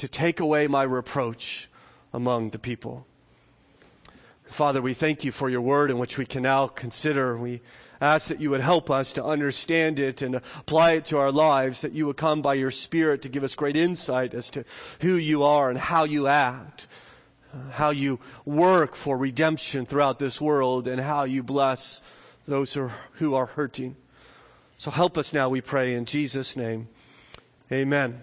to take away my reproach among the people. Father, we thank you for your word in which we can now consider. We ask that you would help us to understand it and apply it to our lives, that you would come by your Spirit to give us great insight as to who you are and how you act, uh, how you work for redemption throughout this world, and how you bless those who are, hurting. So help us now, we pray, in Jesus' name. Amen.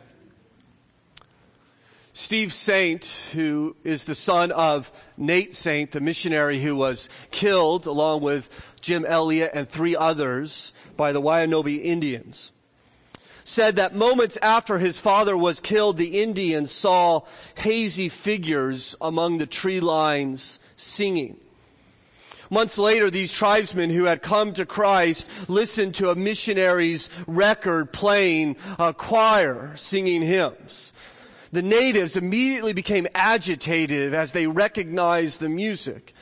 Steve Saint, who is the son of Nate Saint, the missionary who was killed along with Jim Elliot and three others by the Wyanobe Indians, said that moments after his father was killed, the Indians saw hazy figures among the tree lines singing. Months later, these tribesmen who had come to Christ listened to a missionary's record playing a choir singing hymns the natives immediately became agitated as they recognized the music.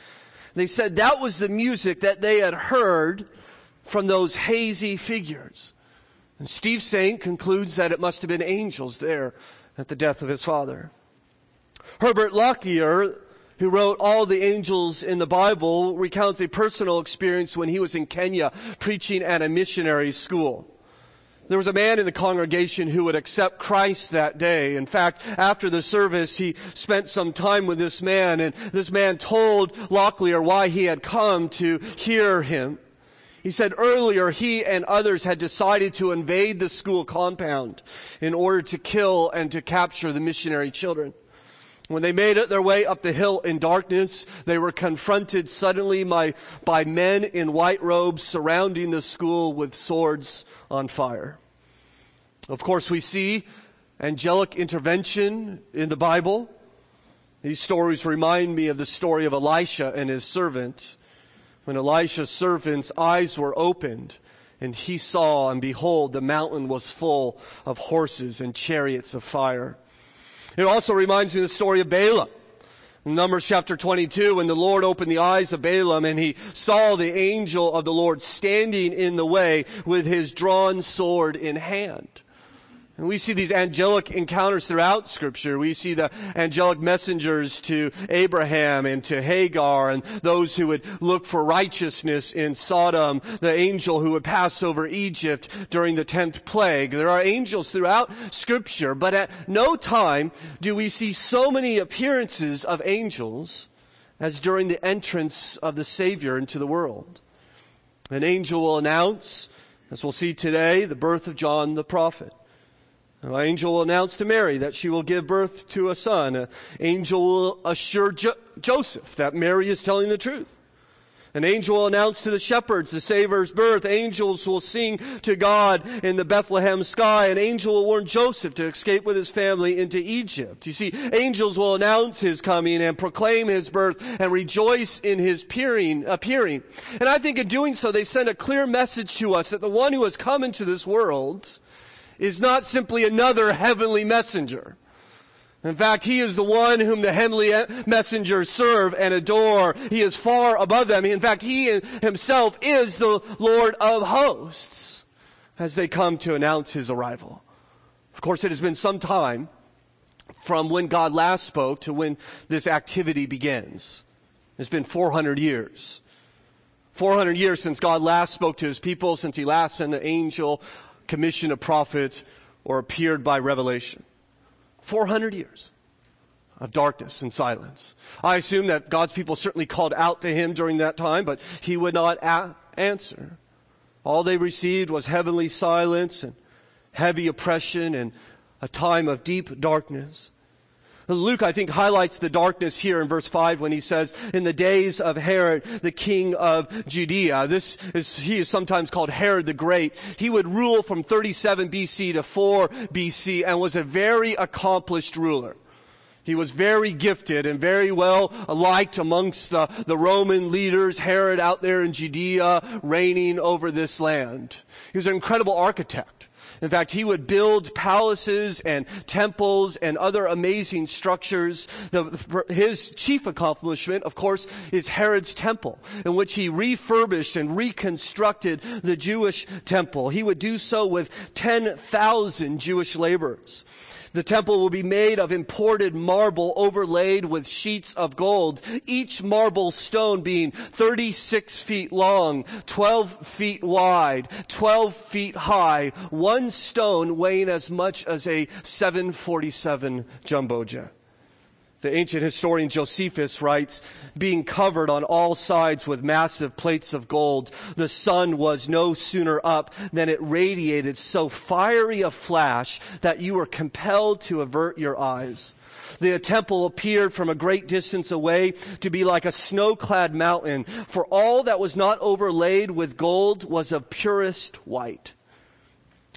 They said that was the music that they had heard from those hazy figures. And Steve Saint concludes that it must have been angels there at the death of his father. Herbert Lockyer, who wrote All the Angels in the Bible, recounts a personal experience when he was in Kenya preaching at a missionary school. There was a man in the congregation who would accept Christ that day. In fact, after the service, he spent some time with this man, and this man told Lockyer why he had come to hear him. He said earlier he and others had decided to invade the school compound in order to kill and to capture the missionary children. When they made their way up the hill in darkness, they were confronted suddenly by, by men in white robes surrounding the school with swords on fire. Of course, we see angelic intervention in the Bible. These stories remind me of the story of Elisha and his servant. When Elisha's servant's eyes were opened, and he saw, and behold, the mountain was full of horses and chariots of fire. It also reminds me of the story of Balaam. Numbers chapter 22, when the Lord opened the eyes of Balaam and he saw the angel of the Lord standing in the way with his drawn sword in hand. And we see these angelic encounters throughout scripture. We see the angelic messengers to Abraham and to Hagar and those who would look for righteousness in Sodom, the angel who would pass over Egypt during the tenth plague. There are angels throughout scripture, but at no time do we see so many appearances of angels as during the entrance of the Savior into the world. An angel will announce, as we'll see today, the birth of John the prophet. An angel will announce to Mary that she will give birth to a son. An angel will assure jo- Joseph that Mary is telling the truth. An angel will announce to the shepherds the Savior's birth. Angels will sing to God in the Bethlehem sky. An angel will warn Joseph to escape with his family into Egypt. You see, angels will announce his coming and proclaim his birth and rejoice in his appearing, appearing. And I think in doing so, they send a clear message to us that the one who has come into this world is not simply another heavenly messenger. In fact, he is the one whom the heavenly messengers serve and adore. He is far above them. In fact, he himself is the Lord of hosts as they come to announce his arrival. Of course, it has been some time from when God last spoke to when this activity begins. It's been 400 years. 400 years since God last spoke to his people, since he last sent an angel commissioned a prophet, or appeared by revelation. 400 years of darkness and silence. I assume that God's people certainly called out to him during that time, but he would not a- answer. All they received was heavenly silence and heavy oppression and a time of deep darkness. Luke, I think, highlights the darkness here in verse 5 when he says, in the days of Herod, the king of Judea. This is, he is sometimes called Herod the Great. He would rule from 37 BC to 4 BC and was a very accomplished ruler. He was very gifted and very well liked amongst the, the Roman leaders, Herod out there in Judea, reigning over this land. He was an incredible architect. In fact, he would build palaces and temples and other amazing structures. The, his chief accomplishment, of course, is Herod's temple, in which he refurbished and reconstructed the Jewish temple. He would do so with 10,000 Jewish laborers. The temple will be made of imported marble overlaid with sheets of gold, each marble stone being 36 feet long, 12 feet wide, 12 feet high, one stone weighing as much as a 747 jumbo jet. The ancient historian Josephus writes, being covered on all sides with massive plates of gold, the sun was no sooner up than it radiated so fiery a flash that you were compelled to avert your eyes. The temple appeared from a great distance away to be like a snow-clad mountain, for all that was not overlaid with gold was of purest white.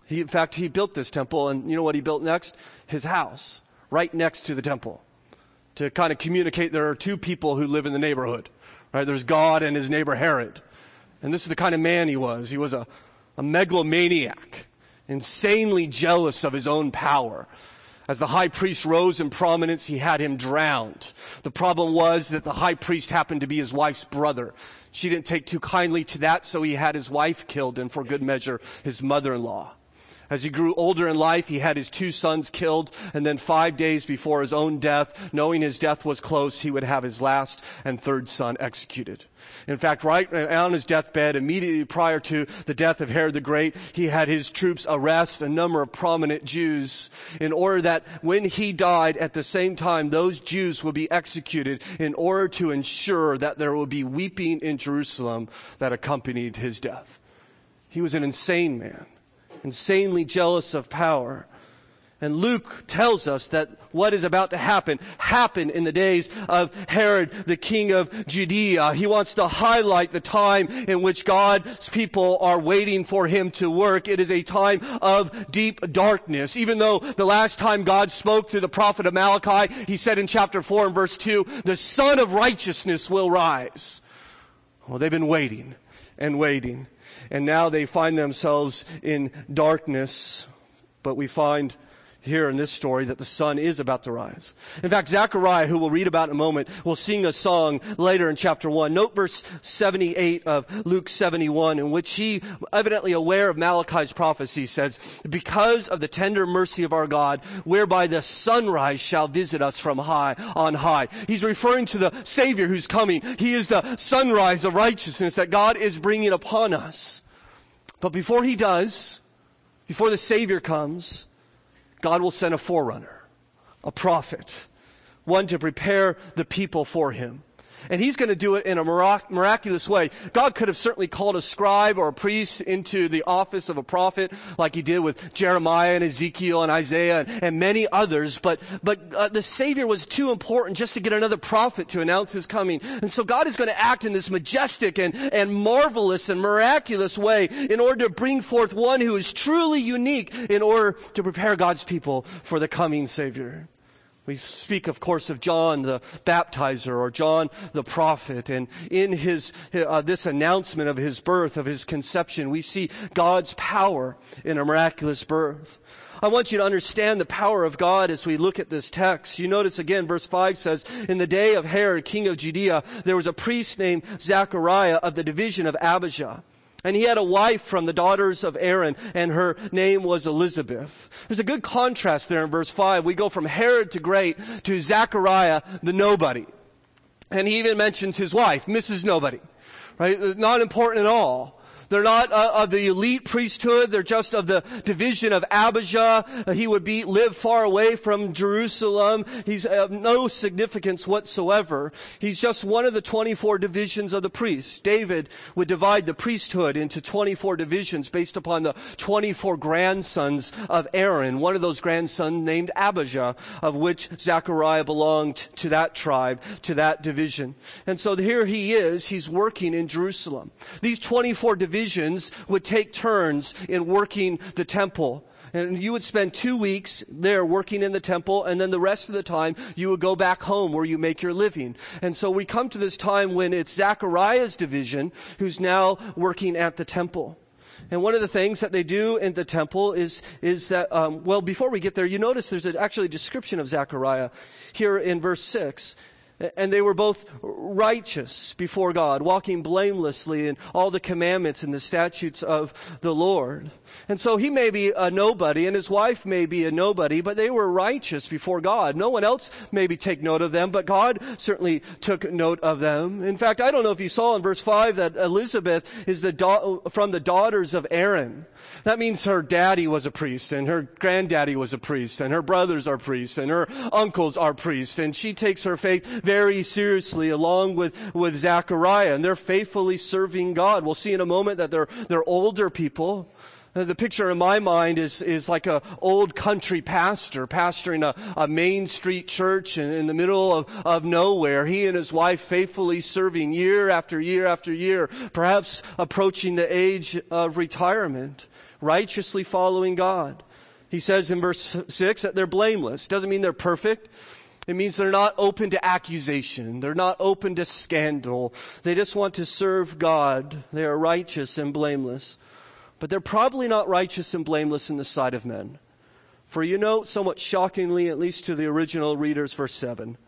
He, in fact, he built this temple, and you know what he built next? His house, right next to the temple to kind of communicate there are two people who live in the neighborhood. Right? There's God and his neighbor Herod. And this is the kind of man he was. He was a, a megalomaniac, insanely jealous of his own power. As the high priest rose in prominence, he had him drowned. The problem was that the high priest happened to be his wife's brother. She didn't take too kindly to that, so he had his wife killed and for good measure, his mother-in-law. As he grew older in life, he had his two sons killed, and then five days before his own death, knowing his death was close, he would have his last and third son executed. In fact, right on his deathbed, immediately prior to the death of Herod the Great, he had his troops arrest a number of prominent Jews in order that when he died, at the same time, those Jews would be executed in order to ensure that there would be weeping in Jerusalem that accompanied his death. He was an insane man insanely jealous of power. And Luke tells us that what is about to happen happened in the days of Herod, the king of Judea. He wants to highlight the time in which God's people are waiting for him to work. It is a time of deep darkness. Even though the last time God spoke through the prophet of Malachi, he said in chapter 4 and verse 2, the sun of righteousness will rise. Well, they've been waiting and waiting and now they find themselves in darkness. But we find here in this story that the sun is about to rise. In fact, Zechariah, who we'll read about in a moment, will sing a song later in chapter 1. Note verse 78 of Luke 71, in which he, evidently aware of Malachi's prophecy, says, Because of the tender mercy of our God, whereby the sunrise shall visit us from high on high. He's referring to the Savior who's coming. He is the sunrise of righteousness that God is bringing upon us. But before he does, before the Savior comes, God will send a forerunner, a prophet, one to prepare the people for him. And he's going to do it in a mirac- miraculous way. God could have certainly called a scribe or a priest into the office of a prophet like he did with Jeremiah and Ezekiel and Isaiah and, and many others. But, but uh, the Savior was too important just to get another prophet to announce his coming. And so God is going to act in this majestic and, and marvelous and miraculous way in order to bring forth one who is truly unique in order to prepare God's people for the coming Savior. We speak, of course, of John the baptizer or John the prophet. And in his, uh, this announcement of his birth, of his conception, we see God's power in a miraculous birth. I want you to understand the power of God as we look at this text. You notice again, verse 5 says, In the day of Herod, king of Judea, there was a priest named Zechariah of the division of Abijah. And he had a wife from the daughters of Aaron, and her name was Elizabeth. There's a good contrast there in verse 5. We go from Herod to great to Zechariah the nobody. And he even mentions his wife, Mrs. Nobody. Right? Not important at all. They're not uh, of the elite priesthood. They're just of the division of Abijah. Uh, he would be, live far away from Jerusalem. He's of no significance whatsoever. He's just one of the 24 divisions of the priests. David would divide the priesthood into 24 divisions based upon the 24 grandsons of Aaron. One of those grandsons named Abijah, of which Zechariah belonged to that tribe, to that division. And so here he is. He's working in Jerusalem. These 24 divisions divisions would take turns in working the temple. And you would spend two weeks there working in the temple, and then the rest of the time you would go back home where you make your living. And so we come to this time when it's Zechariah's division who's now working at the temple. And one of the things that they do in the temple is, is that, um, well, before we get there, you notice there's actually a description of Zechariah here in verse 6. And they were both righteous before God, walking blamelessly in all the commandments and the statutes of the Lord. And so he may be a nobody and his wife may be a nobody, but they were righteous before God. No one else maybe take note of them, but God certainly took note of them. In fact, I don't know if you saw in verse 5 that Elizabeth is the da- from the daughters of Aaron. That means her daddy was a priest and her granddaddy was a priest and her brothers are priests and her uncles are priests and she takes her faith very seriously along with, with Zechariah and they're faithfully serving God. We'll see in a moment that they're, they're older people. Uh, the picture in my mind is, is like a old country pastor pastoring a, a main street church in, in the middle of, of nowhere. He and his wife faithfully serving year after year after year, perhaps approaching the age of retirement righteously following God. He says in verse 6 that they're blameless. Doesn't mean they're perfect. It means they're not open to accusation. They're not open to scandal. They just want to serve God. They are righteous and blameless. But they're probably not righteous and blameless in the sight of men. For you know, somewhat shockingly, at least to the original readers, verse 7,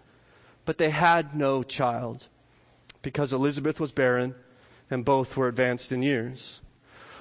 but they had no child because Elizabeth was barren and both were advanced in years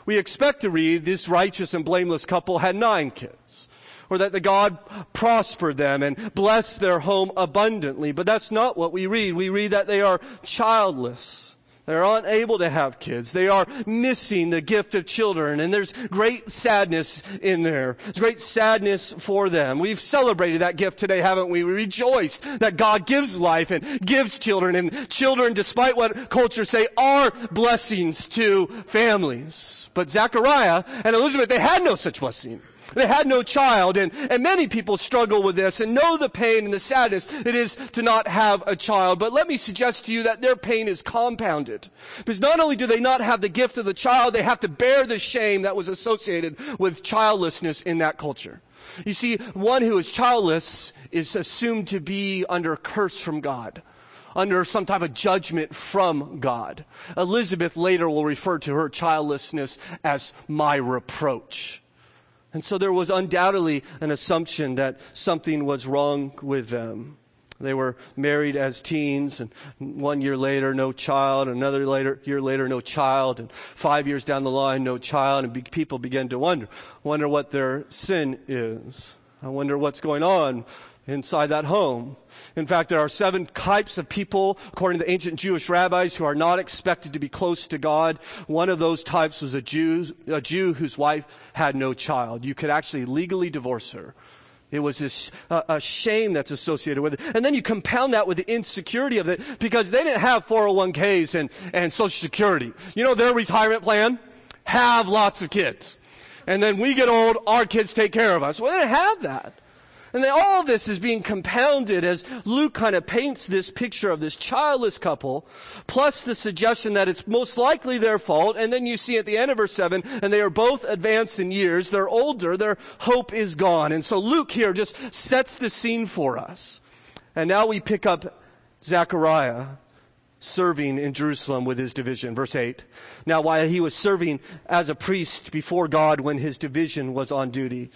we expect to read this righteous and blameless couple had nine kids. Or that the God prospered them and blessed their home abundantly. But that's not what we read. We read that they are childless. They're unable to have kids. They are missing the gift of children. And there's great sadness in there. There's great sadness for them. We've celebrated that gift today, haven't we? We rejoice that God gives life and gives children. And children, despite what culture say, are blessings to families. But Zechariah and Elizabeth, they had no such blessing. They had no child, and, and many people struggle with this and know the pain and the sadness it is to not have a child. But let me suggest to you that their pain is compounded. Because not only do they not have the gift of the child, they have to bear the shame that was associated with childlessness in that culture. You see, one who is childless is assumed to be under a curse from God under some type of judgment from God. Elizabeth later will refer to her childlessness as my reproach. And so there was undoubtedly an assumption that something was wrong with them. They were married as teens, and one year later, no child. Another later, year later, no child. And five years down the line, no child. And be, people began to wonder, wonder what their sin is. I wonder what's going on inside that home. In fact, there are seven types of people, according to ancient Jewish rabbis, who are not expected to be close to God. One of those types was a Jew, a Jew whose wife had no child. You could actually legally divorce her. It was this, uh, a shame that's associated with it. And then you compound that with the insecurity of it because they didn't have 401ks and, and social security. You know their retirement plan? Have lots of kids. And then we get old, our kids take care of us. Well, they didn't have that. And then all this is being compounded as Luke kind of paints this picture of this childless couple, plus the suggestion that it's most likely their fault. And then you see at the end of verse 7, and they are both advanced in years, they're older, their hope is gone. And so Luke here just sets the scene for us. And now we pick up Zechariah serving in Jerusalem with his division. Verse 8. Now, while he was serving as a priest before God when his division was on duty,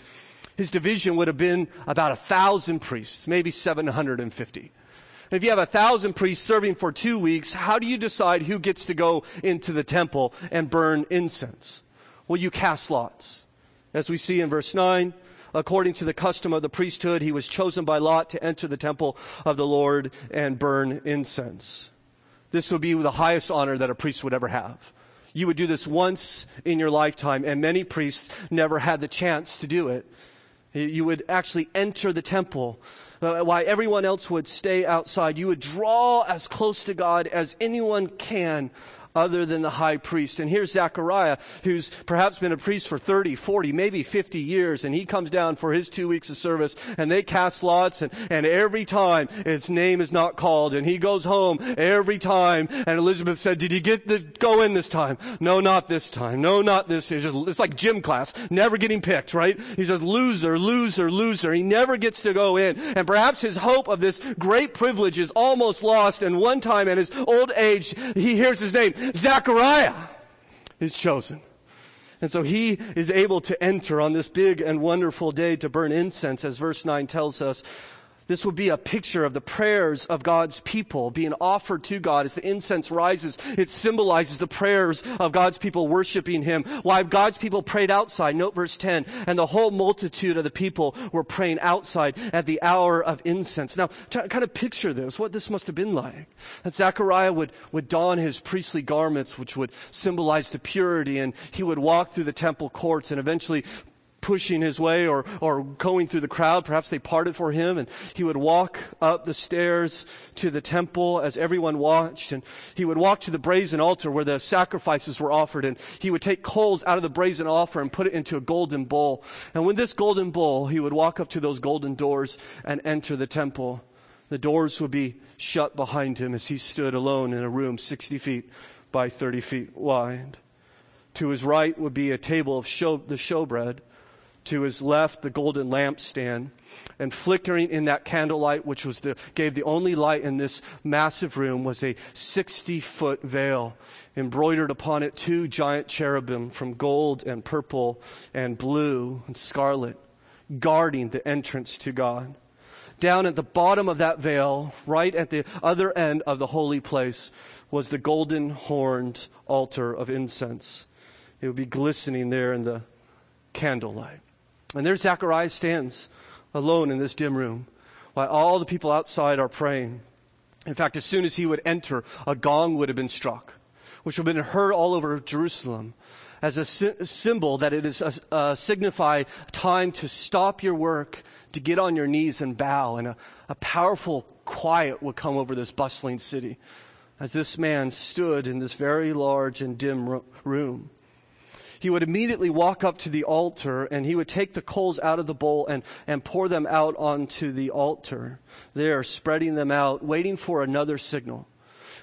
his division would have been about a thousand priests, maybe 750. If you have a thousand priests serving for two weeks, how do you decide who gets to go into the temple and burn incense? Well, you cast lots. As we see in verse 9, according to the custom of the priesthood, he was chosen by lot to enter the temple of the Lord and burn incense. This would be the highest honor that a priest would ever have. You would do this once in your lifetime, and many priests never had the chance to do it. You would actually enter the temple uh, while everyone else would stay outside. You would draw as close to God as anyone can other than the high priest. And here's Zechariah, who's perhaps been a priest for 30, 40, maybe 50 years, and he comes down for his two weeks of service, and they cast lots, and, and every time his name is not called, and he goes home every time, and Elizabeth said, did you get to go in this time? No, not this time. No, not this. It's, just, it's like gym class, never getting picked, right? He's just loser, loser, loser. He never gets to go in. And perhaps his hope of this great privilege is almost lost, and one time in his old age, he hears his name, Zechariah is chosen. And so he is able to enter on this big and wonderful day to burn incense, as verse 9 tells us. This would be a picture of the prayers of God's people being offered to God as the incense rises. It symbolizes the prayers of God's people worshiping Him. Why God's people prayed outside. Note verse 10. And the whole multitude of the people were praying outside at the hour of incense. Now, kind of picture this, what this must have been like. That Zechariah would, would don his priestly garments, which would symbolize the purity, and he would walk through the temple courts and eventually pushing his way or, or going through the crowd. Perhaps they parted for him and he would walk up the stairs to the temple as everyone watched and he would walk to the brazen altar where the sacrifices were offered and he would take coals out of the brazen altar and put it into a golden bowl. And with this golden bowl, he would walk up to those golden doors and enter the temple. The doors would be shut behind him as he stood alone in a room 60 feet by 30 feet wide. To his right would be a table of show, the showbread to his left the golden lampstand and flickering in that candlelight which was the gave the only light in this massive room was a 60 foot veil embroidered upon it two giant cherubim from gold and purple and blue and scarlet guarding the entrance to God. Down at the bottom of that veil right at the other end of the holy place was the golden horned altar of incense. It would be glistening there in the candlelight and there Zacharias stands alone in this dim room while all the people outside are praying. In fact, as soon as he would enter, a gong would have been struck, which would have been heard all over Jerusalem as a symbol that it is a, a signify time to stop your work, to get on your knees and bow. And a, a powerful quiet would come over this bustling city as this man stood in this very large and dim room he would immediately walk up to the altar and he would take the coals out of the bowl and, and pour them out onto the altar there, spreading them out, waiting for another signal.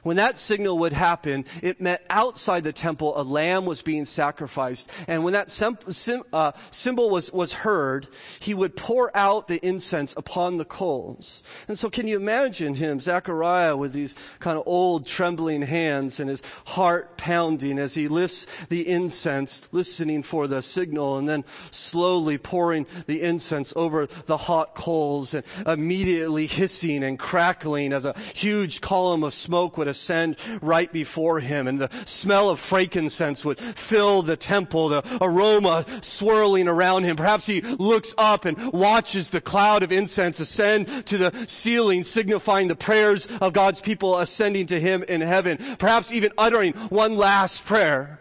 When that signal would happen, it meant outside the temple a lamb was being sacrificed. And when that sim, sim, uh, symbol was, was heard, he would pour out the incense upon the coals. And so can you imagine him, Zechariah, with these kind of old trembling hands and his heart pounding as he lifts the incense, listening for the signal and then slowly pouring the incense over the hot coals and immediately hissing and crackling as a huge column of smoke would ascend right before him and the smell of frankincense would fill the temple, the aroma swirling around him. Perhaps he looks up and watches the cloud of incense ascend to the ceiling, signifying the prayers of God's people ascending to him in heaven. Perhaps even uttering one last prayer.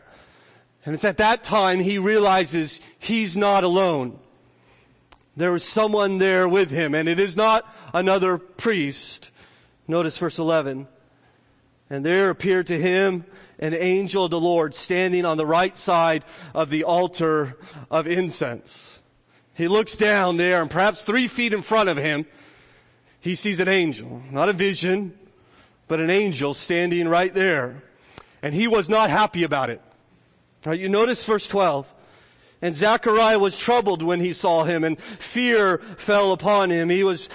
And it's at that time he realizes he's not alone. There is someone there with him, and it is not another priest. Notice verse 11. And there appeared to him an angel of the Lord standing on the right side of the altar of incense. He looks down there, and perhaps three feet in front of him, he sees an angel. Not a vision, but an angel standing right there. And he was not happy about it. Now you notice verse 12. And Zechariah was troubled when he saw him, and fear fell upon him. He was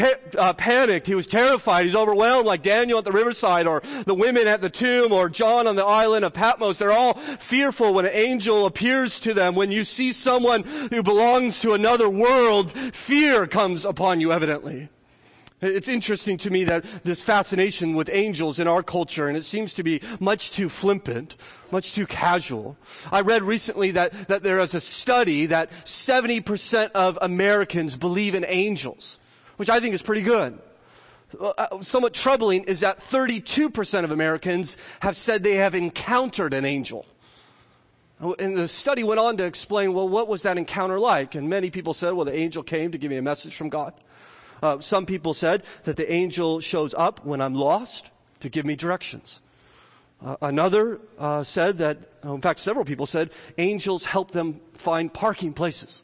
pa- uh, panicked. He was terrified. He's overwhelmed like Daniel at the riverside or the women at the tomb or John on the island of Patmos. They're all fearful when an angel appears to them. When you see someone who belongs to another world, fear comes upon you evidently. It's interesting to me that this fascination with angels in our culture, and it seems to be much too flippant, much too casual. I read recently that, that there is a study that 70% of Americans believe in angels which I think is pretty good. Uh, somewhat troubling is that 32% of Americans have said they have encountered an angel. And the study went on to explain, well, what was that encounter like? And many people said, well, the angel came to give me a message from God. Uh, some people said that the angel shows up when I'm lost to give me directions. Uh, another uh, said that, in fact, several people said angels help them find parking places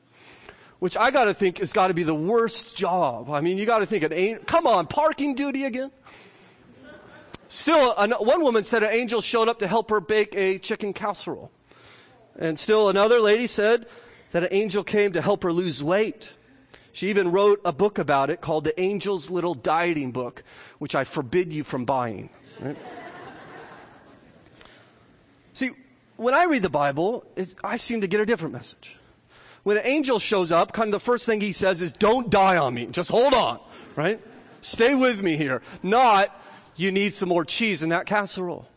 which I got to think has got to be the worst job. I mean, you got to think, an come on, parking duty again? Still, one woman said an angel showed up to help her bake a chicken casserole. And still another lady said that an angel came to help her lose weight. She even wrote a book about it called The Angel's Little Dieting Book, which I forbid you from buying. Right? See, when I read the Bible, I seem to get a different message when an angel shows up, kind of the first thing he says is, don't die on me. Just hold on, right? Stay with me here. Not, you need some more cheese in that casserole.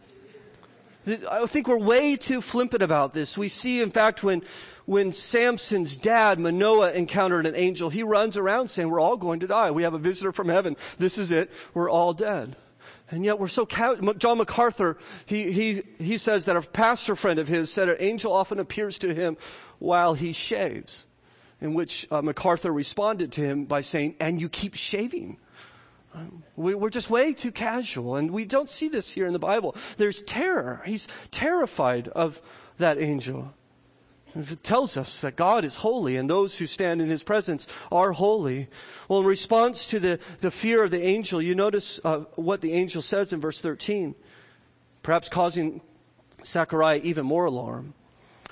I think we're way too flippant about this. We see, in fact, when, when Samson's dad, Manoah, encountered an angel, he runs around saying, we're all going to die. We have a visitor from heaven. This is it. We're all dead. And yet we're so, John MacArthur, he, he, he says that a pastor friend of his said an angel often appears to him while he shaves, in which uh, MacArthur responded to him by saying, and you keep shaving. Um, we, we're just way too casual, and we don't see this here in the Bible. There's terror. He's terrified of that angel. It tells us that God is holy and those who stand in his presence are holy. Well, in response to the, the fear of the angel, you notice uh, what the angel says in verse 13, perhaps causing Zechariah even more alarm.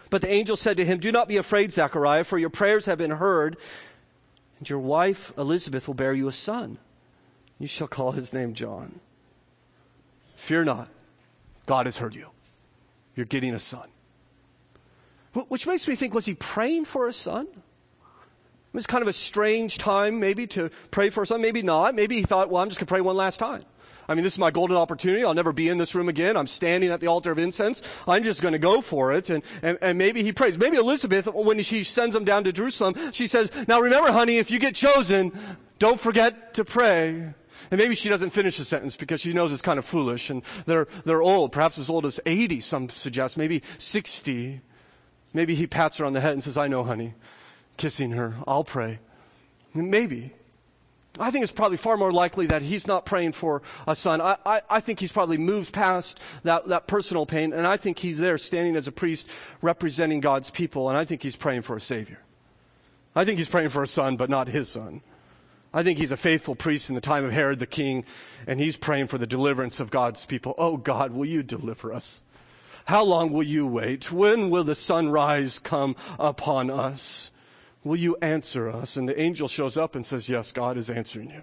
But the angel said to him, Do not be afraid, Zechariah, for your prayers have been heard, and your wife Elizabeth will bear you a son. You shall call his name John. Fear not, God has heard you. You're getting a son. Which makes me think, was he praying for a son? It was kind of a strange time, maybe, to pray for a son. Maybe not. Maybe he thought, well, I'm just going to pray one last time. I mean, this is my golden opportunity. I'll never be in this room again. I'm standing at the altar of incense. I'm just going to go for it. And, and, and maybe he prays. Maybe Elizabeth, when she sends him down to Jerusalem, she says, now remember, honey, if you get chosen, don't forget to pray. And maybe she doesn't finish the sentence because she knows it's kind of foolish and they're, they're old, perhaps as old as 80, some suggest, maybe 60. Maybe he pats her on the head and says, I know, honey, kissing her. I'll pray. Maybe. I think it's probably far more likely that he's not praying for a son. I, I, I, think he's probably moved past that, that personal pain, and I think he's there standing as a priest representing God's people, and I think he's praying for a Savior. I think he's praying for a son, but not his son. I think he's a faithful priest in the time of Herod the king, and he's praying for the deliverance of God's people. Oh God, will you deliver us? How long will you wait? When will the sunrise come upon us? Will you answer us? And the angel shows up and says, Yes, God is answering you.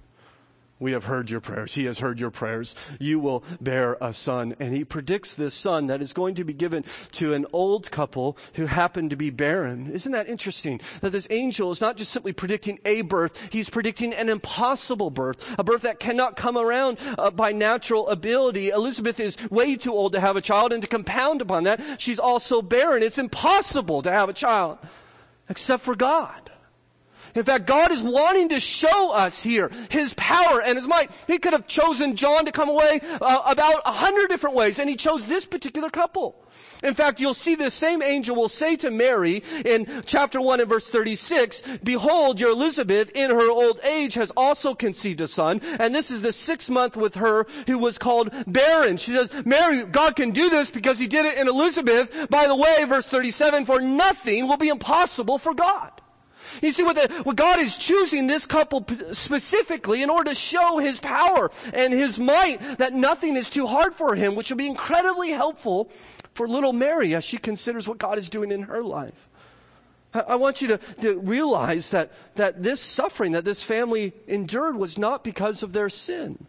We have heard your prayers. He has heard your prayers. You will bear a son. And he predicts this son that is going to be given to an old couple who happen to be barren. Isn't that interesting? That this angel is not just simply predicting a birth, he's predicting an impossible birth, a birth that cannot come around uh, by natural ability. Elizabeth is way too old to have a child, and to compound upon that, she's also barren. It's impossible to have a child except for God. In fact, God is wanting to show us here His power and His might. He could have chosen John to come away uh, about a hundred different ways, and He chose this particular couple. In fact, you'll see this same angel will say to Mary in chapter 1 and verse 36, Behold, your Elizabeth in her old age has also conceived a son, and this is the sixth month with her who was called barren. She says, Mary, God can do this because he did it in Elizabeth. By the way, verse 37, for nothing will be impossible for God. You see what, the, what God is choosing this couple specifically in order to show His power and His might that nothing is too hard for Him, which will be incredibly helpful for little Mary as she considers what God is doing in her life. I want you to, to, realize that, that this suffering that this family endured was not because of their sin.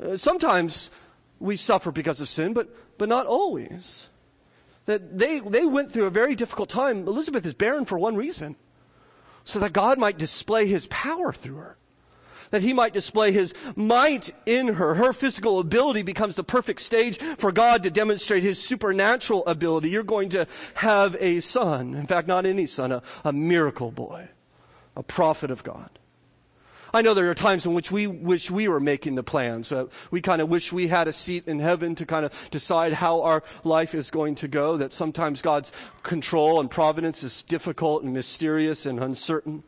Uh, sometimes we suffer because of sin, but, but not always. That they, they went through a very difficult time. Elizabeth is barren for one reason so that God might display his power through her. That he might display his might in her. Her physical ability becomes the perfect stage for God to demonstrate his supernatural ability. You're going to have a son. In fact, not any son, a, a miracle boy, a prophet of God. I know there are times in which we wish we were making the plans. Uh, we kind of wish we had a seat in heaven to kind of decide how our life is going to go. That sometimes God's control and providence is difficult and mysterious and uncertain.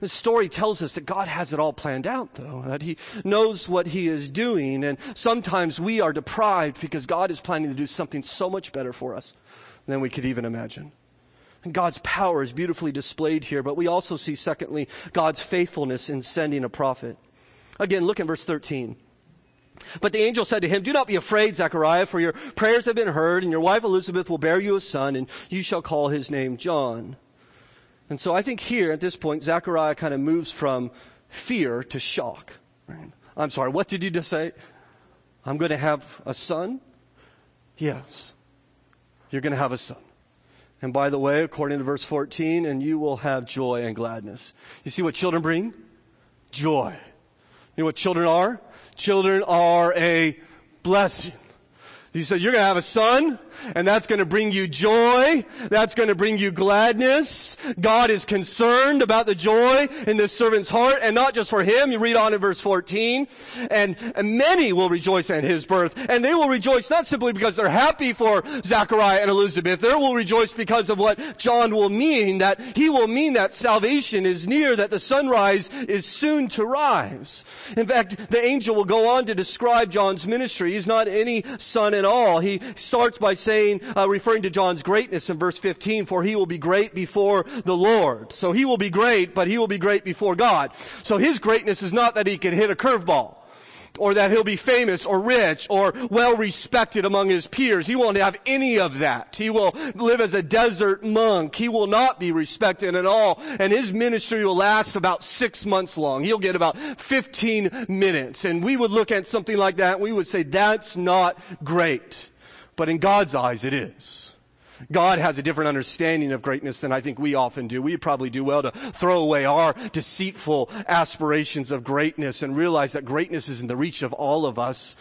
The story tells us that God has it all planned out, though, that He knows what He is doing, and sometimes we are deprived because God is planning to do something so much better for us than we could even imagine. God's power is beautifully displayed here, but we also see, secondly, God's faithfulness in sending a prophet. Again, look at verse 13. But the angel said to him, Do not be afraid, Zechariah, for your prayers have been heard, and your wife Elizabeth will bear you a son, and you shall call his name John. And so I think here, at this point, Zechariah kind of moves from fear to shock. I'm sorry, what did you just say? I'm going to have a son? Yes. You're going to have a son. And by the way, according to verse 14, and you will have joy and gladness. You see what children bring? Joy. You know what children are? Children are a blessing. You said, you're going to have a son and that's going to bring you joy. That's going to bring you gladness. God is concerned about the joy in this servant's heart and not just for him. You read on in verse 14 and, and many will rejoice at his birth and they will rejoice not simply because they're happy for Zachariah and Elizabeth. They will rejoice because of what John will mean that he will mean that salvation is near, that the sunrise is soon to rise. In fact, the angel will go on to describe John's ministry. He's not any son at all. He starts by saying, uh, referring to John's greatness in verse 15, for he will be great before the Lord. So he will be great, but he will be great before God. So his greatness is not that he can hit a curveball or that he'll be famous or rich or well respected among his peers. He won't have any of that. He will live as a desert monk. He will not be respected at all. And his ministry will last about six months long. He'll get about 15 minutes. And we would look at something like that and we would say, that's not great. But in God's eyes, it is. God has a different understanding of greatness than I think we often do. We probably do well to throw away our deceitful aspirations of greatness and realize that greatness is in the reach of all of us.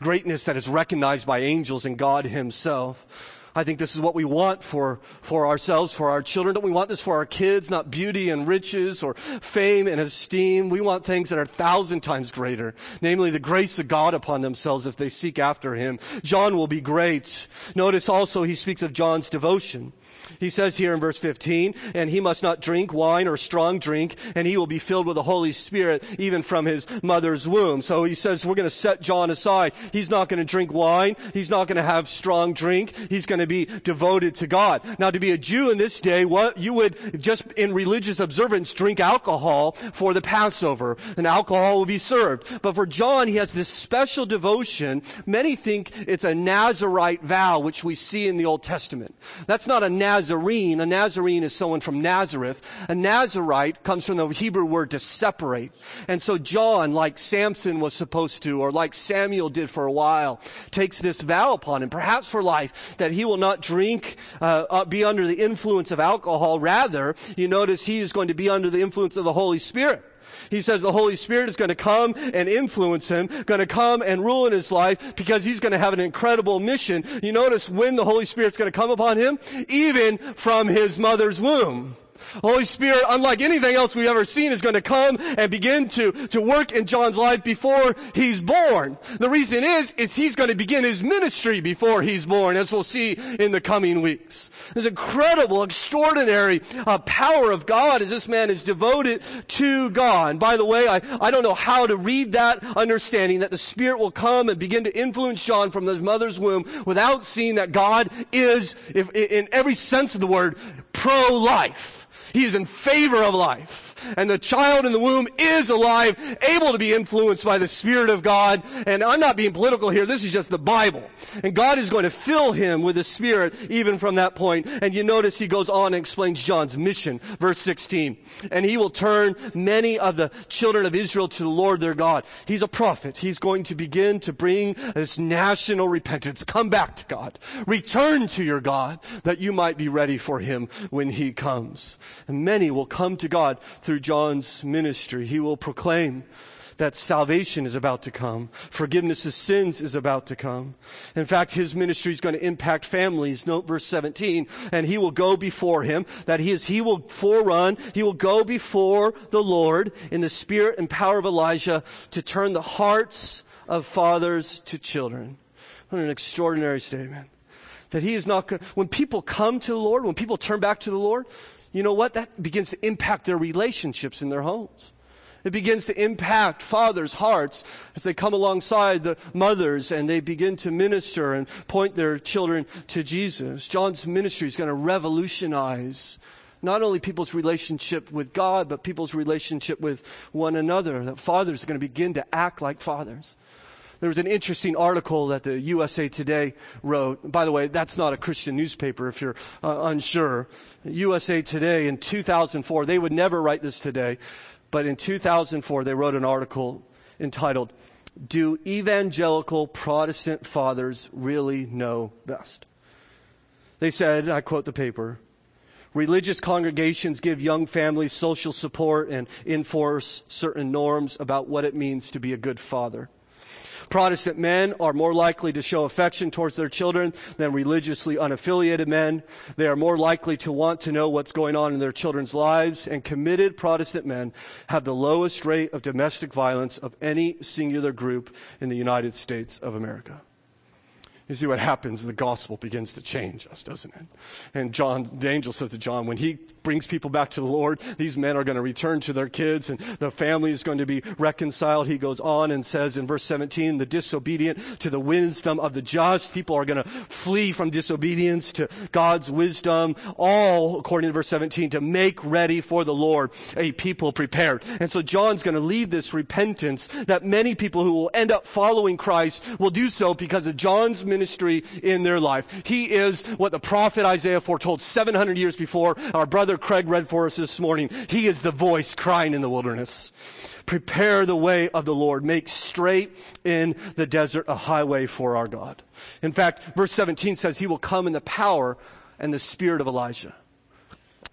Greatness that is recognized by angels and God himself. I think this is what we want for, for ourselves, for our children. Don't we want this for our kids? Not beauty and riches or fame and esteem. We want things that are thousand times greater. Namely, the grace of God upon themselves if they seek after Him. John will be great. Notice also he speaks of John's devotion. He says here in verse 15, and he must not drink wine or strong drink, and he will be filled with the Holy Spirit even from his mother's womb. So he says we're going to set John aside. He's not going to drink wine. He's not going to have strong drink. He's going to be devoted to God. Now, to be a Jew in this day, what you would just in religious observance drink alcohol for the Passover, and alcohol will be served. But for John, he has this special devotion. Many think it's a Nazarite vow, which we see in the Old Testament. That's not a Nazarene. A Nazarene is someone from Nazareth. A Nazarite comes from the Hebrew word to separate. And so John, like Samson was supposed to, or like Samuel did for a while, takes this vow upon him, perhaps for life, that he will not drink, uh, uh, be under the influence of alcohol. Rather, you notice he is going to be under the influence of the Holy Spirit. He says the Holy Spirit is going to come and influence him, going to come and rule in his life because he's going to have an incredible mission. You notice when the Holy Spirit's going to come upon him? Even from his mother's womb. Holy Spirit, unlike anything else we've ever seen, is going to come and begin to, to work in John's life before he's born. The reason is, is he's going to begin his ministry before he's born, as we'll see in the coming weeks. This incredible, extraordinary uh, power of God as this man is devoted to God. And by the way, I, I don't know how to read that understanding that the Spirit will come and begin to influence John from his mother's womb without seeing that God is, if, in every sense of the word, pro-life. He is in favor of life. And the child in the womb is alive, able to be influenced by the Spirit of God. And I'm not being political here. This is just the Bible. And God is going to fill him with the Spirit even from that point. And you notice he goes on and explains John's mission. Verse 16. And he will turn many of the children of Israel to the Lord their God. He's a prophet. He's going to begin to bring this national repentance. Come back to God. Return to your God that you might be ready for him when he comes. And many will come to God through through John's ministry. He will proclaim that salvation is about to come. Forgiveness of sins is about to come. In fact, his ministry is going to impact families. Note verse 17. And he will go before him. That he is, he will forerun, he will go before the Lord in the spirit and power of Elijah to turn the hearts of fathers to children. What an extraordinary statement. That he is not, when people come to the Lord, when people turn back to the Lord, you know what? That begins to impact their relationships in their homes. It begins to impact fathers' hearts as they come alongside the mothers and they begin to minister and point their children to Jesus. John's ministry is going to revolutionize not only people's relationship with God, but people's relationship with one another. That fathers are going to begin to act like fathers. There was an interesting article that the USA Today wrote. By the way, that's not a Christian newspaper if you're uh, unsure. USA Today in 2004, they would never write this today, but in 2004 they wrote an article entitled, Do Evangelical Protestant Fathers Really Know Best? They said, I quote the paper, Religious congregations give young families social support and enforce certain norms about what it means to be a good father. Protestant men are more likely to show affection towards their children than religiously unaffiliated men. They are more likely to want to know what's going on in their children's lives, and committed Protestant men have the lowest rate of domestic violence of any singular group in the United States of America. You see what happens, the gospel begins to change us, doesn't it? And John, the angel says to John, when he brings people back to the Lord, these men are going to return to their kids and the family is going to be reconciled. He goes on and says in verse 17, the disobedient to the wisdom of the just. People are going to flee from disobedience to God's wisdom, all according to verse 17, to make ready for the Lord a people prepared. And so John's going to lead this repentance that many people who will end up following Christ will do so because of John's ministry ministry in their life. He is what the prophet Isaiah foretold 700 years before. Our brother Craig read for us this morning. He is the voice crying in the wilderness. Prepare the way of the Lord. Make straight in the desert a highway for our God. In fact, verse 17 says he will come in the power and the spirit of Elijah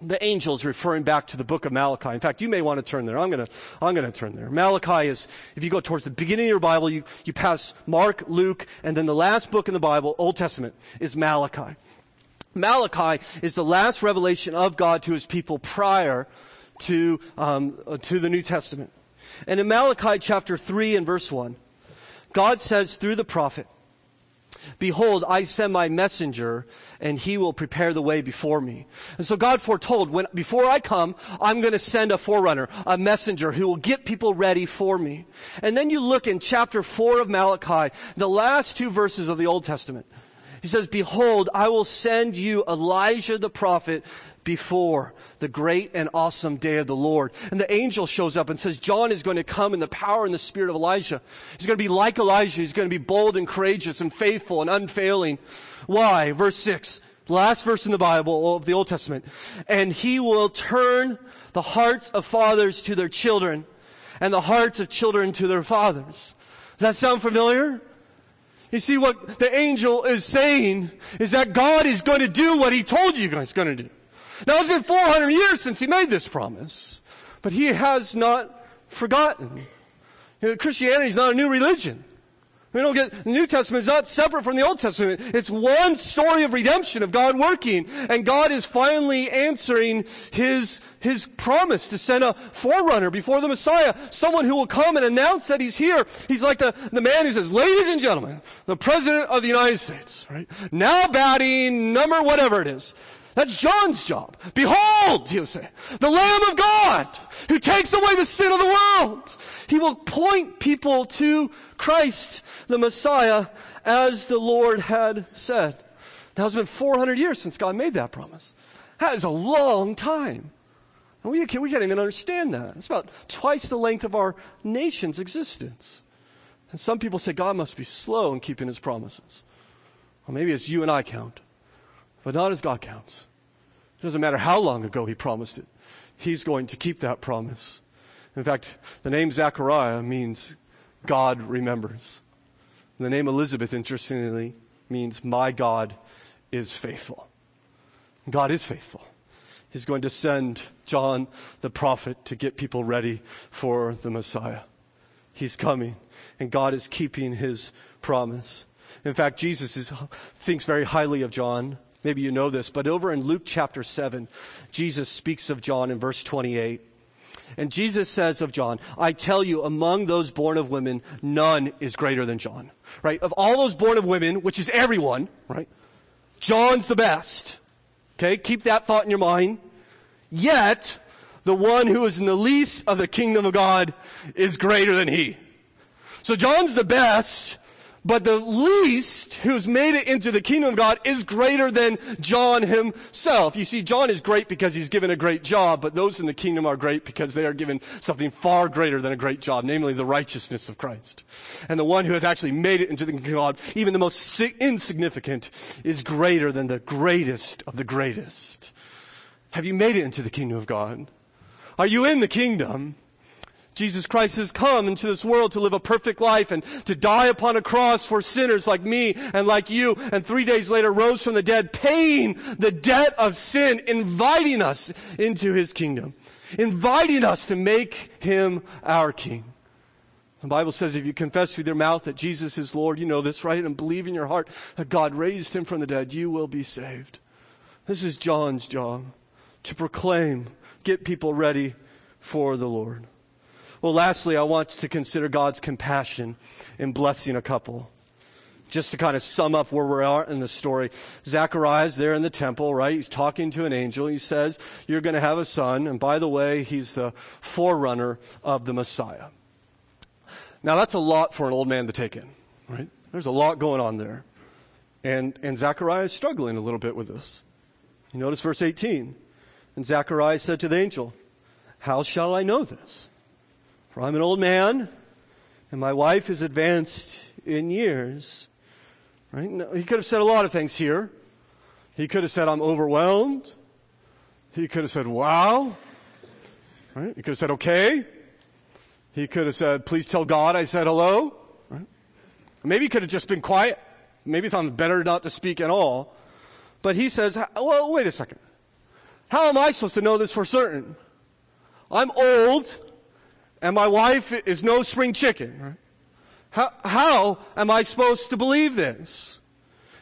the angels referring back to the book of Malachi. In fact, you may want to turn there. I'm going to, I'm going to turn there. Malachi is, if you go towards the beginning of your Bible, you, you pass Mark, Luke, and then the last book in the Bible, Old Testament, is Malachi. Malachi is the last revelation of God to his people prior to, um, uh, to the New Testament. And in Malachi chapter 3 and verse 1, God says through the prophet, Behold, I send my messenger, and he will prepare the way before me. And so God foretold, when, before I come, I'm going to send a forerunner, a messenger who will get people ready for me. And then you look in chapter 4 of Malachi, the last two verses of the Old Testament. He says, behold, I will send you Elijah the prophet before the great and awesome day of the Lord. And the angel shows up and says, John is going to come in the power and the spirit of Elijah. He's going to be like Elijah. He's going to be bold and courageous and faithful and unfailing. Why? Verse six, last verse in the Bible of the Old Testament. And he will turn the hearts of fathers to their children and the hearts of children to their fathers. Does that sound familiar? You see, what the angel is saying is that God is going to do what he told you he's going to do. Now, it's been 400 years since he made this promise, but he has not forgotten. You know, Christianity is not a new religion. We don't get, the New Testament is not separate from the Old Testament. It's one story of redemption, of God working. And God is finally answering His, His promise to send a forerunner before the Messiah. Someone who will come and announce that He's here. He's like the, the man who says, ladies and gentlemen, the President of the United States, right? Now batting number whatever it is. That's John's job. Behold, he'll say, the Lamb of God who takes away the sin of the world. He will point people to Christ, the Messiah, as the Lord had said. Now it's been 400 years since God made that promise. That is a long time. And we can't, we can't even understand that. It's about twice the length of our nation's existence. And some people say God must be slow in keeping his promises. Well, maybe as you and I count, but not as God counts. It doesn't matter how long ago he promised it. He's going to keep that promise. In fact, the name Zechariah means God remembers. And the name Elizabeth, interestingly, means my God is faithful. God is faithful. He's going to send John the prophet to get people ready for the Messiah. He's coming, and God is keeping his promise. In fact, Jesus is, thinks very highly of John. Maybe you know this, but over in Luke chapter 7, Jesus speaks of John in verse 28. And Jesus says of John, I tell you, among those born of women, none is greater than John. Right? Of all those born of women, which is everyone, right? John's the best. Okay? Keep that thought in your mind. Yet, the one who is in the least of the kingdom of God is greater than he. So John's the best, but the least who's made it into the kingdom of God is greater than John himself. You see, John is great because he's given a great job, but those in the kingdom are great because they are given something far greater than a great job, namely the righteousness of Christ. And the one who has actually made it into the kingdom of God, even the most insignificant, is greater than the greatest of the greatest. Have you made it into the kingdom of God? Are you in the kingdom? Jesus Christ has come into this world to live a perfect life and to die upon a cross for sinners like me and like you, and three days later rose from the dead, paying the debt of sin, inviting us into his kingdom, inviting us to make him our king. The Bible says if you confess with your mouth that Jesus is Lord, you know this, right? And believe in your heart that God raised him from the dead, you will be saved. This is John's job to proclaim, get people ready for the Lord. Well, lastly, I want to consider God's compassion in blessing a couple. Just to kind of sum up where we are at in the story, Zacharias there in the temple, right? He's talking to an angel. He says, You're going to have a son. And by the way, he's the forerunner of the Messiah. Now, that's a lot for an old man to take in, right? There's a lot going on there. And, and Zechariah is struggling a little bit with this. You notice verse 18. And Zechariah said to the angel, How shall I know this? For I'm an old man, and my wife is advanced in years. Right? he could have said a lot of things here. He could have said, I'm overwhelmed. He could have said, wow. Right? He could have said, okay. He could have said, please tell God I said hello. Right? Maybe he could have just been quiet. Maybe it's better not to speak at all. But he says, well, wait a second. How am I supposed to know this for certain? I'm old and my wife is no spring chicken. How, how am I supposed to believe this?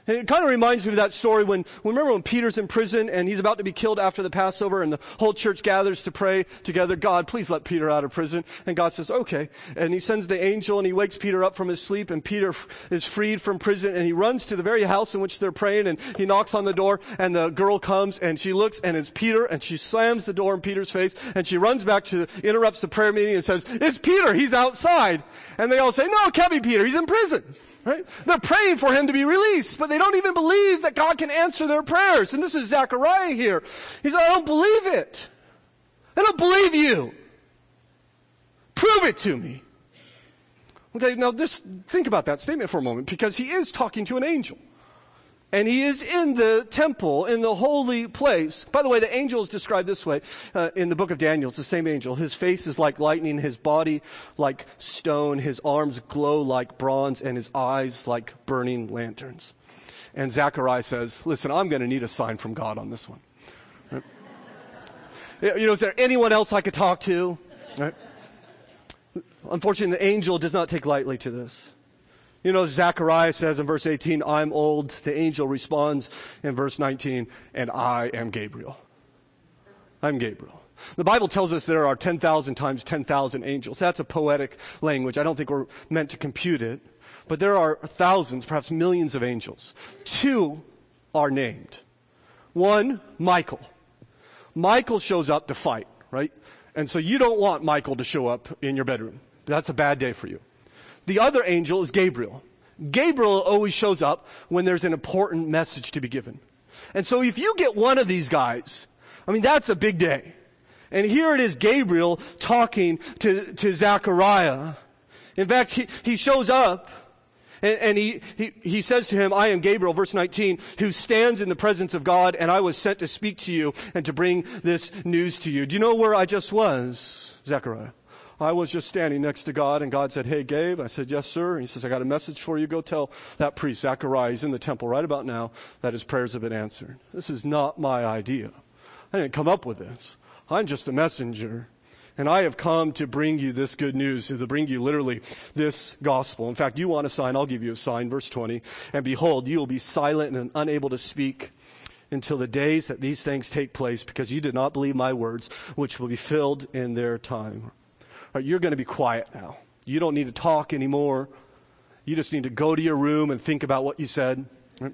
It kind of reminds me of that story when, remember when Peter's in prison and he's about to be killed after the Passover and the whole church gathers to pray together, God, please let Peter out of prison. And God says, okay. And he sends the angel and he wakes Peter up from his sleep and Peter is freed from prison and he runs to the very house in which they're praying and he knocks on the door and the girl comes and she looks and it's Peter and she slams the door in Peter's face and she runs back to, interrupts the prayer meeting and says, it's Peter, he's outside. And they all say, no, it can't be Peter, he's in prison. Right? They're praying for him to be released, but they don't even believe that God can answer their prayers. And this is Zechariah here. He said, I don't believe it. I don't believe you. Prove it to me. Okay, now just think about that statement for a moment because he is talking to an angel. And he is in the temple, in the holy place. By the way, the angel is described this way uh, in the book of Daniel. It's the same angel. His face is like lightning, his body like stone, his arms glow like bronze, and his eyes like burning lanterns. And Zechariah says, Listen, I'm going to need a sign from God on this one. Right? You know, is there anyone else I could talk to? Right? Unfortunately, the angel does not take lightly to this. You know, Zechariah says in verse 18, I'm old. The angel responds in verse 19, and I am Gabriel. I'm Gabriel. The Bible tells us there are 10,000 times 10,000 angels. That's a poetic language. I don't think we're meant to compute it. But there are thousands, perhaps millions of angels. Two are named. One, Michael. Michael shows up to fight, right? And so you don't want Michael to show up in your bedroom. That's a bad day for you. The other angel is Gabriel. Gabriel always shows up when there's an important message to be given. And so if you get one of these guys, I mean, that's a big day. And here it is Gabriel talking to, to Zechariah. In fact, he, he shows up and, and he, he, he says to him, I am Gabriel, verse 19, who stands in the presence of God, and I was sent to speak to you and to bring this news to you. Do you know where I just was, Zechariah? I was just standing next to God, and God said, Hey, Gabe. I said, Yes, sir. And he says, I got a message for you. Go tell that priest, Zechariah, he's in the temple right about now, that his prayers have been answered. This is not my idea. I didn't come up with this. I'm just a messenger. And I have come to bring you this good news, to bring you literally this gospel. In fact, you want a sign, I'll give you a sign. Verse 20. And behold, you will be silent and unable to speak until the days that these things take place because you did not believe my words, which will be filled in their time. Right, you're going to be quiet now. You don't need to talk anymore. You just need to go to your room and think about what you said. Right?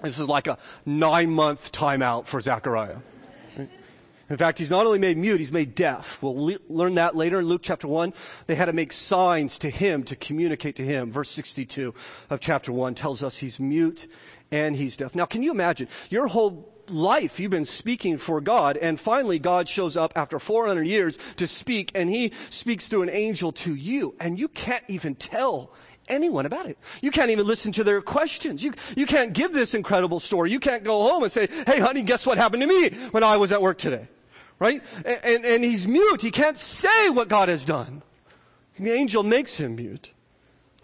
This is like a nine month timeout for Zechariah. In fact, he's not only made mute, he's made deaf. We'll le- learn that later in Luke chapter 1. They had to make signs to him to communicate to him. Verse 62 of chapter 1 tells us he's mute and he's deaf. Now, can you imagine? Your whole life you've been speaking for God, and finally God shows up after 400 years to speak, and he speaks through an angel to you, and you can't even tell anyone about it. You can't even listen to their questions. You, you can't give this incredible story. You can't go home and say, hey honey, guess what happened to me when I was at work today? right? And, and, and he's mute. He can't say what God has done. The angel makes him mute.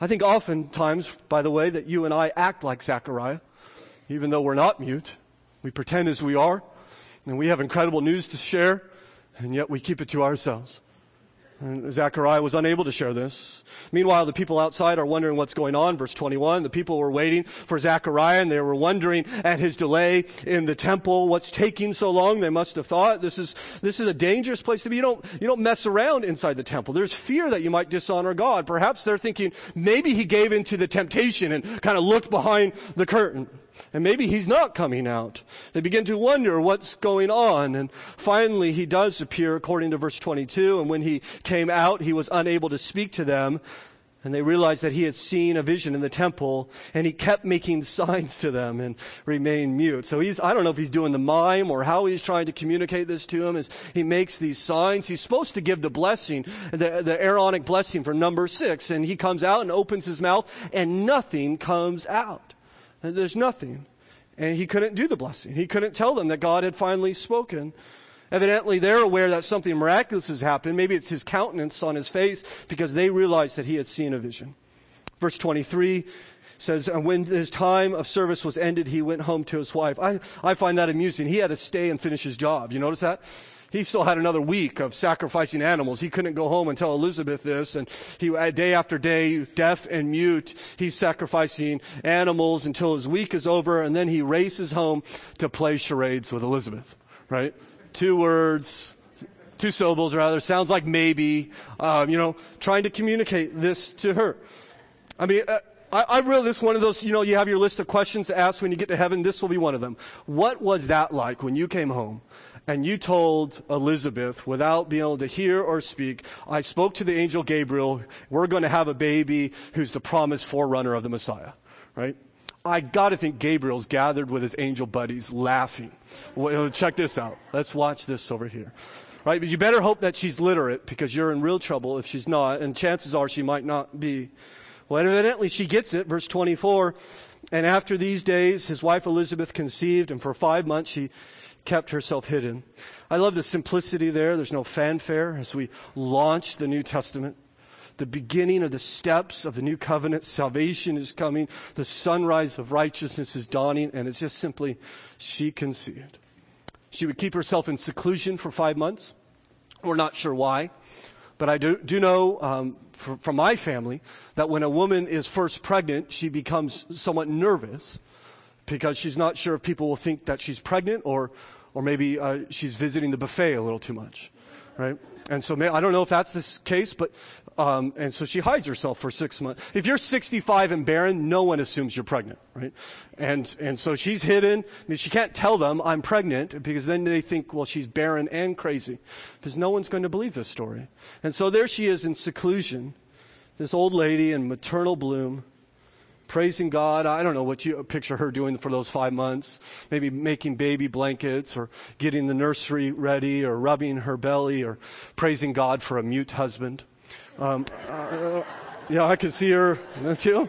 I think oftentimes, by the way, that you and I act like Zechariah, even though we're not mute. We pretend as we are, and we have incredible news to share, and yet we keep it to ourselves. And Zechariah was unable to share this. Meanwhile, the people outside are wondering what's going on. Verse 21, the people were waiting for Zechariah and they were wondering at his delay in the temple. What's taking so long? They must have thought this is, this is a dangerous place to be. You don't, you don't mess around inside the temple. There's fear that you might dishonor God. Perhaps they're thinking maybe he gave into the temptation and kind of looked behind the curtain. And maybe he's not coming out. They begin to wonder what's going on. And finally, he does appear according to verse 22. And when he came out, he was unable to speak to them. And they realized that he had seen a vision in the temple and he kept making signs to them and remained mute. So he's, I don't know if he's doing the mime or how he's trying to communicate this to him as he makes these signs. He's supposed to give the blessing, the, the Aaronic blessing for number six. And he comes out and opens his mouth and nothing comes out. There's nothing. And he couldn't do the blessing. He couldn't tell them that God had finally spoken. Evidently, they're aware that something miraculous has happened. Maybe it's his countenance on his face because they realized that he had seen a vision. Verse 23 says, And when his time of service was ended, he went home to his wife. I, I find that amusing. He had to stay and finish his job. You notice that? He still had another week of sacrificing animals. He couldn't go home and tell Elizabeth this. And he, day after day, deaf and mute, he's sacrificing animals until his week is over. And then he races home to play charades with Elizabeth, right? Two words, two syllables rather. Sounds like maybe, um, you know, trying to communicate this to her. I mean, uh, I, I really, this is one of those, you know, you have your list of questions to ask when you get to heaven. This will be one of them. What was that like when you came home and you told Elizabeth without being able to hear or speak, I spoke to the angel Gabriel, we're going to have a baby who's the promised forerunner of the Messiah, right? I got to think Gabriel's gathered with his angel buddies laughing. Well, check this out. Let's watch this over here. Right? But you better hope that she's literate because you're in real trouble if she's not, and chances are she might not be. Well, evidently she gets it. Verse 24. And after these days, his wife Elizabeth conceived, and for five months she kept herself hidden. I love the simplicity there. There's no fanfare as we launch the New Testament. The beginning of the steps of the new covenant. Salvation is coming. The sunrise of righteousness is dawning. And it's just simply, she conceived. She would keep herself in seclusion for five months. We're not sure why. But I do, do know um, for, from my family that when a woman is first pregnant, she becomes somewhat nervous because she's not sure if people will think that she's pregnant or, or maybe uh, she's visiting the buffet a little too much, right? And so I don't know if that's the case, but um, and so she hides herself for six months. If you're 65 and barren, no one assumes you're pregnant, right? And and so she's hidden. I mean, she can't tell them I'm pregnant because then they think, well, she's barren and crazy, because no one's going to believe this story. And so there she is in seclusion, this old lady in maternal bloom, praising God. I don't know what you picture her doing for those five months. Maybe making baby blankets or getting the nursery ready or rubbing her belly or praising God for a mute husband. Um, uh, yeah, I can see her. That's you.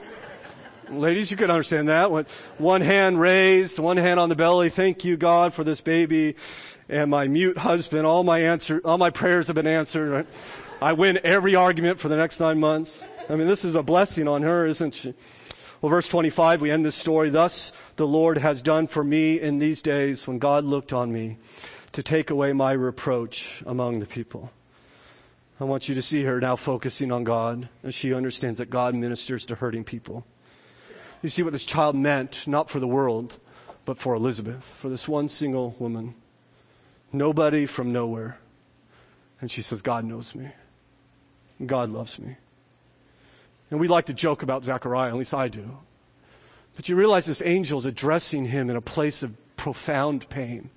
Ladies, you can understand that. One hand raised, one hand on the belly. Thank you, God, for this baby and my mute husband. All my answer, all my prayers have been answered. Right? I win every argument for the next nine months. I mean, this is a blessing on her, isn't she? Well, verse 25, we end this story. Thus the Lord has done for me in these days when God looked on me to take away my reproach among the people. I want you to see her now focusing on God as she understands that God ministers to hurting people. You see what this child meant, not for the world, but for Elizabeth, for this one single woman. Nobody from nowhere. And she says, God knows me. God loves me. And we like to joke about Zechariah, at least I do. But you realize this angel is addressing him in a place of profound pain.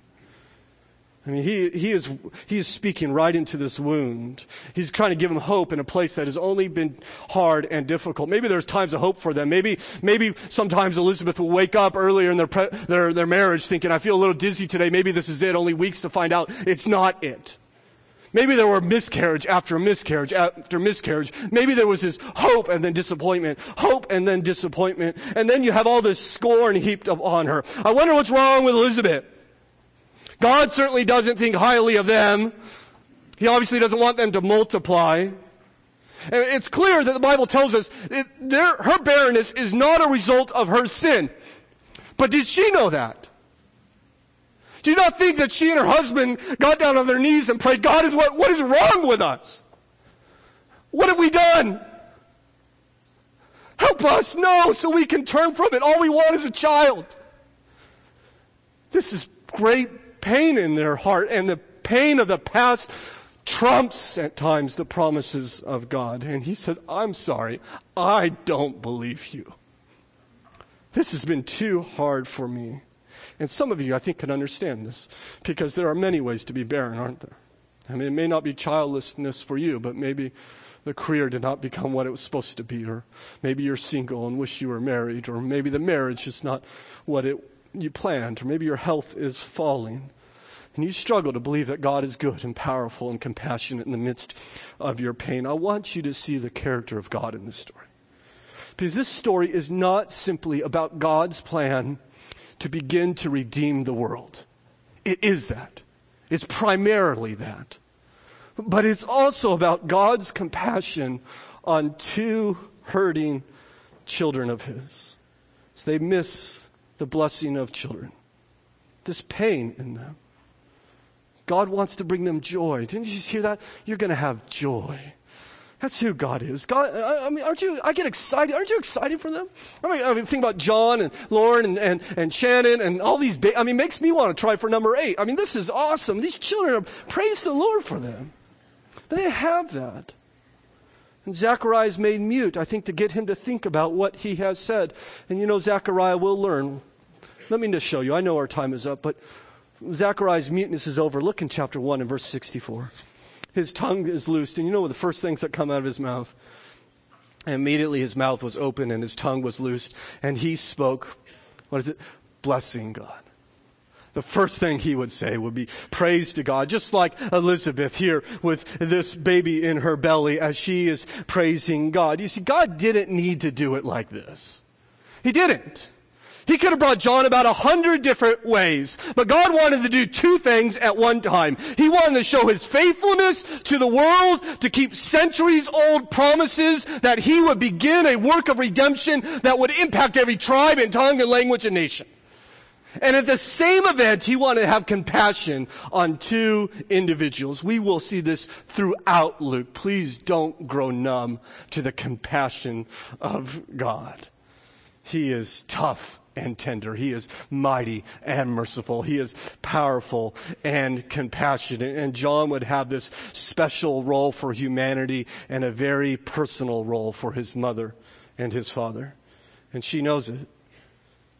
I mean, he, he, is, he is speaking right into this wound. He's trying to give them hope in a place that has only been hard and difficult. Maybe there's times of hope for them. Maybe, maybe sometimes Elizabeth will wake up earlier in their, pre, their, their marriage thinking, I feel a little dizzy today. Maybe this is it. Only weeks to find out it's not it. Maybe there were miscarriage after miscarriage after miscarriage. Maybe there was this hope and then disappointment, hope and then disappointment. And then you have all this scorn heaped up on her. I wonder what's wrong with Elizabeth. God certainly doesn't think highly of them. He obviously doesn't want them to multiply. And it's clear that the Bible tells us it, her barrenness is not a result of her sin. But did she know that? Do you not think that she and her husband got down on their knees and prayed, God is what, what is wrong with us? What have we done? Help us, no, so we can turn from it. All we want is a child. This is great pain in their heart, and the pain of the past trumps at times the promises of God. And he says, I'm sorry, I don't believe you. This has been too hard for me. And some of you, I think, can understand this because there are many ways to be barren, aren't there? I mean, it may not be childlessness for you, but maybe the career did not become what it was supposed to be, or maybe you're single and wish you were married, or maybe the marriage is not what it you planned, or maybe your health is falling. And you struggle to believe that God is good and powerful and compassionate in the midst of your pain. I want you to see the character of God in this story. Because this story is not simply about God's plan to begin to redeem the world. It is that. It's primarily that. But it's also about God's compassion on two hurting children of His. So they miss the blessing of children. This pain in them. God wants to bring them joy. Didn't you just hear that? You're going to have joy. That's who God is. God, I, I, mean, aren't you, I get excited. Aren't you excited for them? I mean, I mean think about John and Lauren and, and, and Shannon and all these, ba- I mean, makes me want to try for number eight. I mean, this is awesome. These children are, praise the Lord for them. But they have that. And Zechariah is made mute, I think, to get him to think about what he has said. And you know, Zechariah will learn. Let me just show you. I know our time is up, but Zechariah's muteness is over. Look in chapter 1 and verse 64. His tongue is loosed, and you know the first things that come out of his mouth? And immediately his mouth was open and his tongue was loosed, and he spoke, what is it? Blessing God. The first thing he would say would be praise to God, just like Elizabeth here with this baby in her belly as she is praising God. You see, God didn't need to do it like this. He didn't. He could have brought John about a hundred different ways, but God wanted to do two things at one time. He wanted to show his faithfulness to the world, to keep centuries old promises that he would begin a work of redemption that would impact every tribe and tongue and language and nation. And at the same event, he wanted to have compassion on two individuals. We will see this throughout Luke. Please don't grow numb to the compassion of God. He is tough and tender. He is mighty and merciful. He is powerful and compassionate. And John would have this special role for humanity and a very personal role for his mother and his father. And she knows it.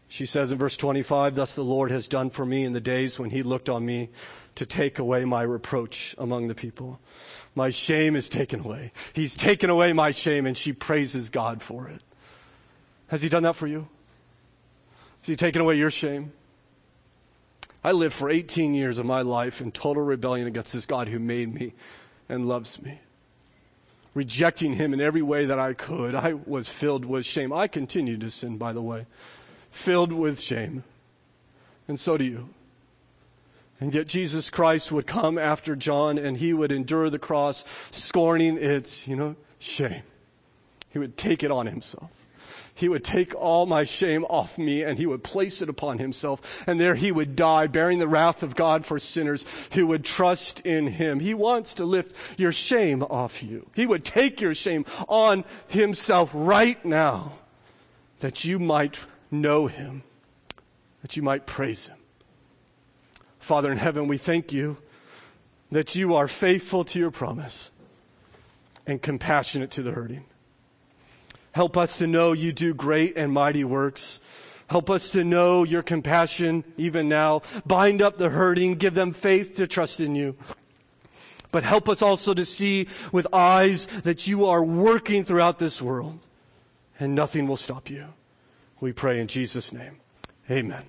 She says in verse 25, Thus the Lord has done for me in the days when he looked on me to take away my reproach among the people. My shame is taken away. He's taken away my shame, and she praises God for it. Has he done that for you? Has he taken away your shame? I lived for 18 years of my life in total rebellion against this God who made me and loves me. Rejecting him in every way that I could. I was filled with shame. I continue to sin, by the way filled with shame. And so do you. And yet Jesus Christ would come after John and he would endure the cross, scorning its, you know, shame. He would take it on himself. He would take all my shame off me and he would place it upon himself. And there he would die, bearing the wrath of God for sinners who would trust in him. He wants to lift your shame off you. He would take your shame on himself right now that you might know him, that you might praise him. Father in heaven, we thank you that you are faithful to your promise and compassionate to the hurting. Help us to know you do great and mighty works. Help us to know your compassion even now. Bind up the hurting. Give them faith to trust in you. But help us also to see with eyes that you are working throughout this world and nothing will stop you. We pray in Jesus' name. Amen.